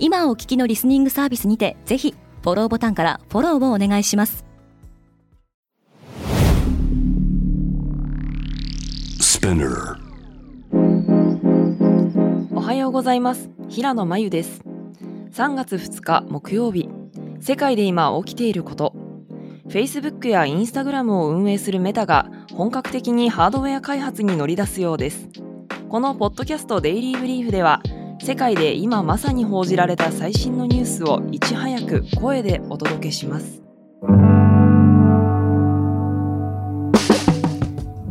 今お聞きのリスニングサービスにてぜひフォローボタンからフォローをお願いします。おはようございます。平野真由です。3月2日木曜日。世界で今起きていること。Facebook や Instagram を運営するメタが本格的にハードウェア開発に乗り出すようです。このポッドキャストデイリーブリーフでは世界で今まさに報じられた最新のニュースをいち早く声でお届けします。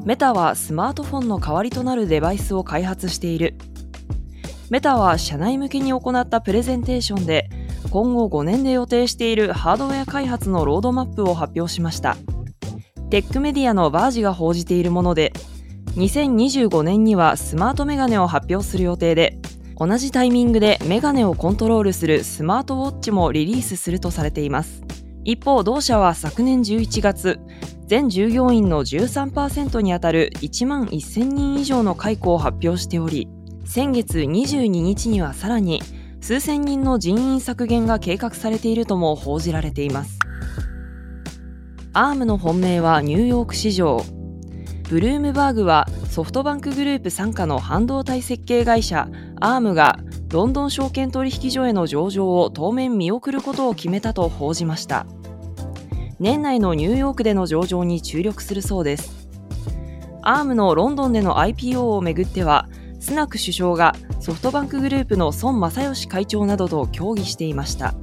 メタはスマートフォンの代わりとなるデバイスを開発している。メタは社内向けに行ったプレゼンテーションで今後5年で予定しているハードウェア開発のロードマップを発表しました。テックメディアのバージが報じているもので2025年にはスマートメガネを発表する予定で同じタイミングでメガネをコントロールするスマートウォッチもリリースするとされています。一方同社は昨年11月全従業員の13%にあたる1万1000人以上の解雇を発表しており先月22日にはさらに数千人の人員削減が計画されているとも報じられています。アームの本命はニューヨーク市場。ブルームバーグはソフトバンクグループ傘下の半導体設計会社アームがロンドン証券取引所への上場を当面見送ることを決めたと報じました。年内のニューヨークでの上場に注力するそうです。アームのロンドンでの IPO をめぐってはスナク首相がソフトバンクグループの孫正義会長などと協議していました。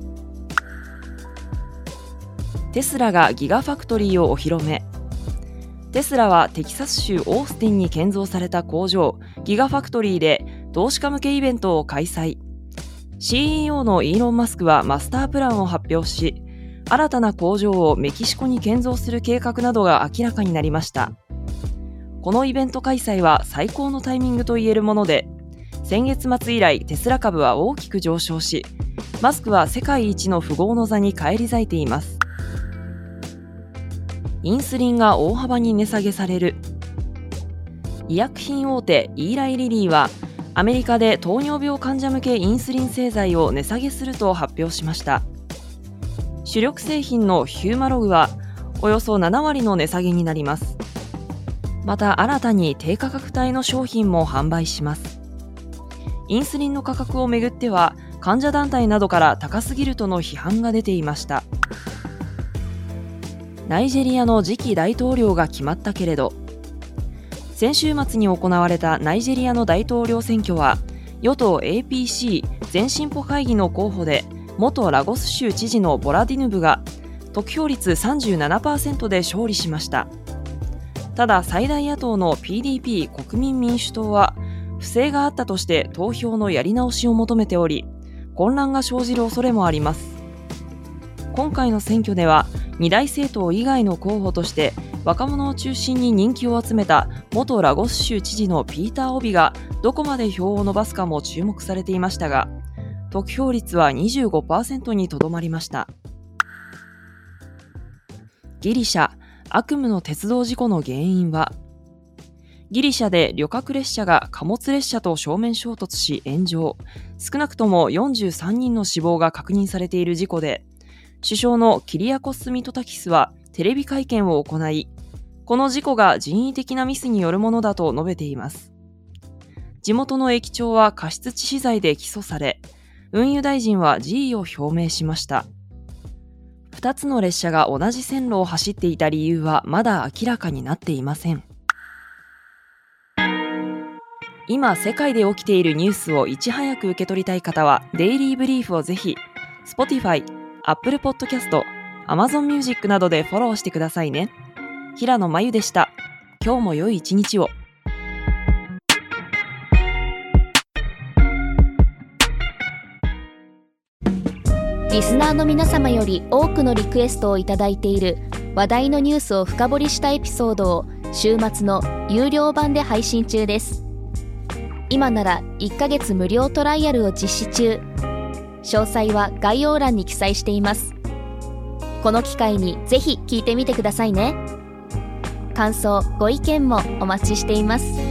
テスラがギガファクトリーをお披露目。テスラはテキサス州オースティンに建造された工場ギガファクトリーで投資家向けイベントを開催。CEO のイーロン・マスクはマスタープランを発表し新たな工場をメキシコに建造する計画などが明らかになりました。このイベント開催は最高のタイミングといえるもので先月末以来テスラ株は大きく上昇しマスクは世界一の富豪の座に返り咲いています。インスリンが大幅に値下げされる。医薬品大手イーライリリーはアメリカで糖尿病患者向けインスリン製剤を値下げすると発表しました。主力製品のヒューマログはおよそ7割の値下げになります。また新たに低価格帯の商品も販売します。インスリンの価格をめぐっては患者団体などから高すぎるとの批判が出ていました。ナイジェリアの次期大統領が決まったけれど。先週末に行われたナイジェリアの大統領選挙は与党 APC 全進歩会議の候補で元ラゴス州知事のボラディヌブが得票率37%で勝利しました。ただ最大野党の PDP 国民民主党は不正があったとして投票のやり直しを求めており混乱が生じる恐れもあります。今回の選挙では二大政党以外の候補として若者を中心に人気を集めた元ラゴス州知事のピーター・オビがどこまで票を伸ばすかも注目されていましたが得票率は25%にとどまりました。ギリシャ悪夢の鉄道事故の原因はギリシャで旅客列車が貨物列車と正面衝突し炎上。少なくとも43人の死亡が確認されている事故で首相のキリアコス・ミトタキスはテレビ会見を行い、この事故が人為的なミスによるものだと述べています。地元の駅長は過失致死罪で起訴され、運輸大臣は辞意を表明しました。2つの列車が同じ線路を走っていた理由はまだ明らかになっていません。今世界で起きているニュースをいち早く受け取りたい方はデイリーブリーフをぜひ Spotify、Apple Podcast、Amazon Music などでフォローしてくださいね。平野真由でした。今日も良い一日を。リスナーの皆様より多くのリクエストをいただいている話題のニュースを深掘りしたエピソードを週末の有料版で配信中です今なら1ヶ月無料トライアルを実施中詳細は概要欄に記載しています。この機会にぜひ聞いてみてくださいね。感想ご意見もお待ちしています。